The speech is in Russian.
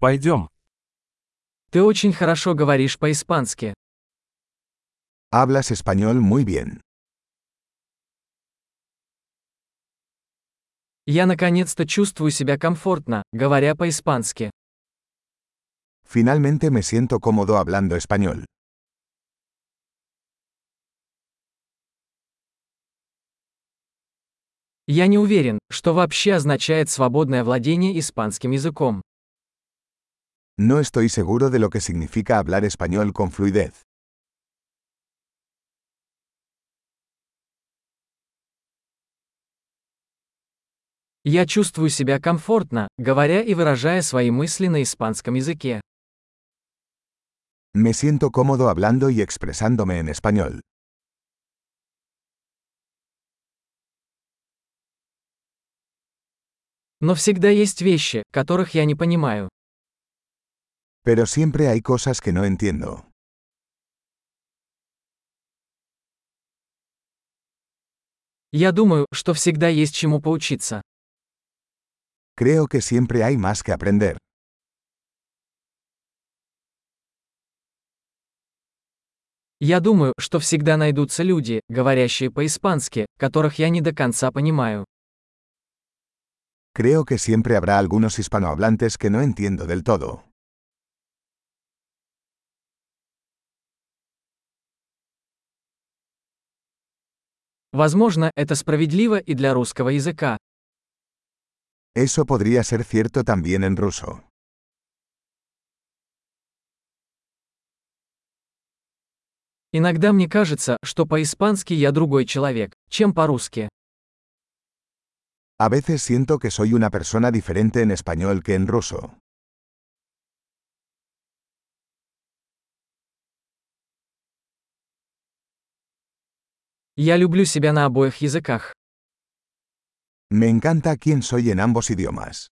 Пойдем. Ты очень хорошо говоришь по-испански. Hablas español muy bien. Я наконец-то чувствую себя комфортно, говоря по-испански. Finalmente me siento cómodo hablando español. Я не уверен, что вообще означает свободное владение испанским языком. No estoy seguro de lo que significa hablar español con fluidez. Я чувствую себя комфортно, говоря и выражая свои мысли на испанском языке. Me siento cómodo hablando y expresándome en español. Но всегда есть вещи, которых я не понимаю. Pero siempre hay cosas que no entiendo. Я думаю, что всегда есть чему поучиться. Creo que siempre hay más que aprender. Я думаю, что всегда найдутся люди, говорящие по-испански, которых я не до конца понимаю. Creo que siempre habrá algunos hispanohablantes que no entiendo del todo. Возможно, это справедливо и для русского языка. Eso podría ser cierto también en ruso. Иногда мне кажется, что по-испански я другой человек, чем по-русски. A veces siento que soy una persona diferente en español que en ruso. Я люблю себя на обоих языках. Me encanta quién soy en ambos idiomas.